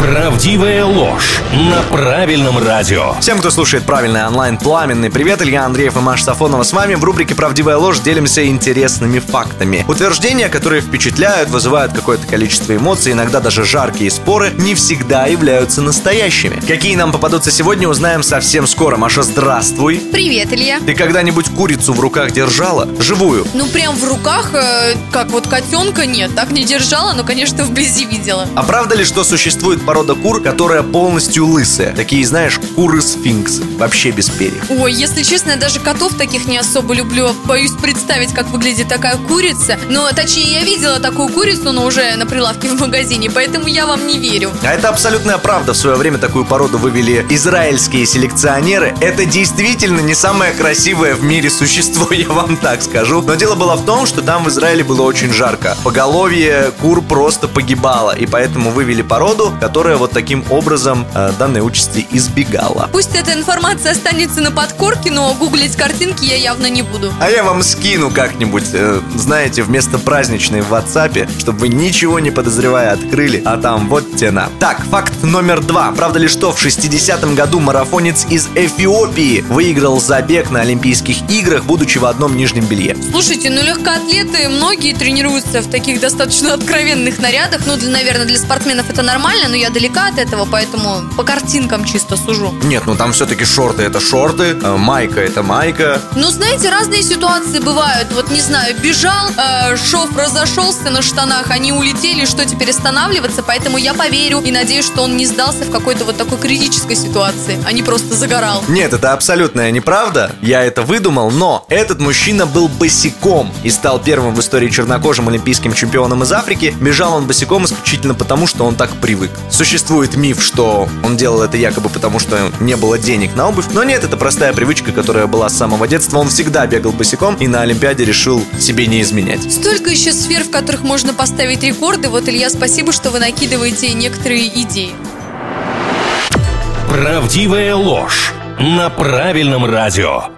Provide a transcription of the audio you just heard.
Правдивая ложь на правильном радио. Всем, кто слушает правильный онлайн пламенный привет, Илья Андреев и Маша Сафонова с вами. В рубрике «Правдивая ложь» делимся интересными фактами. Утверждения, которые впечатляют, вызывают какое-то количество эмоций, иногда даже жаркие споры, не всегда являются настоящими. Какие нам попадутся сегодня, узнаем совсем скоро. Маша, здравствуй. Привет, Илья. Ты когда-нибудь курицу в руках держала? Живую? Ну, прям в руках, э, как вот котенка, нет, так не держала, но, конечно, вблизи видела. А правда ли, что существует порода кур, которая полностью лысая? Такие, знаешь, куры-сфинксы. Вообще без перьев. Ой, если честно, я даже котов таких не особо люблю. Боюсь представить, как выглядит такая курица. Но, точнее, я видела такую курицу, но уже на прилавке в магазине, поэтому я вам не верю. А это абсолютная правда. В свое время такую породу вывели израильские селекционеры. Это действительно не самое красивое в мире существо, я вам так скажу. Но дело было в том, что там в Израиле было очень жарко. Поголовье кур просто погибало. И поэтому вывели породу, которая вот таким образом э, данной участи избегала. Пусть эта информация останется на подкорке, но гуглить картинки я явно не буду. А я вам скину как-нибудь, э, знаете, вместо праздничной в WhatsApp, чтобы вы ничего не подозревая открыли, а там вот тена. Так, факт номер два. Правда ли, что в 60-м году марафонец из Эфиопии выиграл забег на Олимпийских играх, будучи в одном нижнем белье? Слушайте, ну легкоатлеты, многие тренируются в таких достаточно откровенных нарядах. Ну, для, наверное, для спортсменов это нормально, но я далека от этого, поэтому по картинкам чисто сужу. Нет, ну там все-таки шорты это шорты, э, майка это майка. Ну, знаете, разные ситуации бывают. Вот, не знаю, бежал, э, шов разошелся на штанах, они улетели, что теперь останавливаться? Поэтому я поверю и надеюсь, что он не сдался в какой-то вот такой критической ситуации, а не просто загорал. Нет, это абсолютная неправда. Я это выдумал, но этот мужчина был босиком и стал первым в истории чернокожим олимпийским чемпионом из Африки. Бежал он босиком исключительно потому, что он так привык. Существует миф, что он делал это якобы потому, что не было денег на обувь, но нет, это простая привычка, которая была с самого детства. Он всегда бегал босиком и на Олимпиаде решил себе не изменять. Столько еще сфер, в которых можно поставить рекорды. Вот, Илья, спасибо, что вы накидываете некоторые идеи. Правдивая ложь на правильном радио.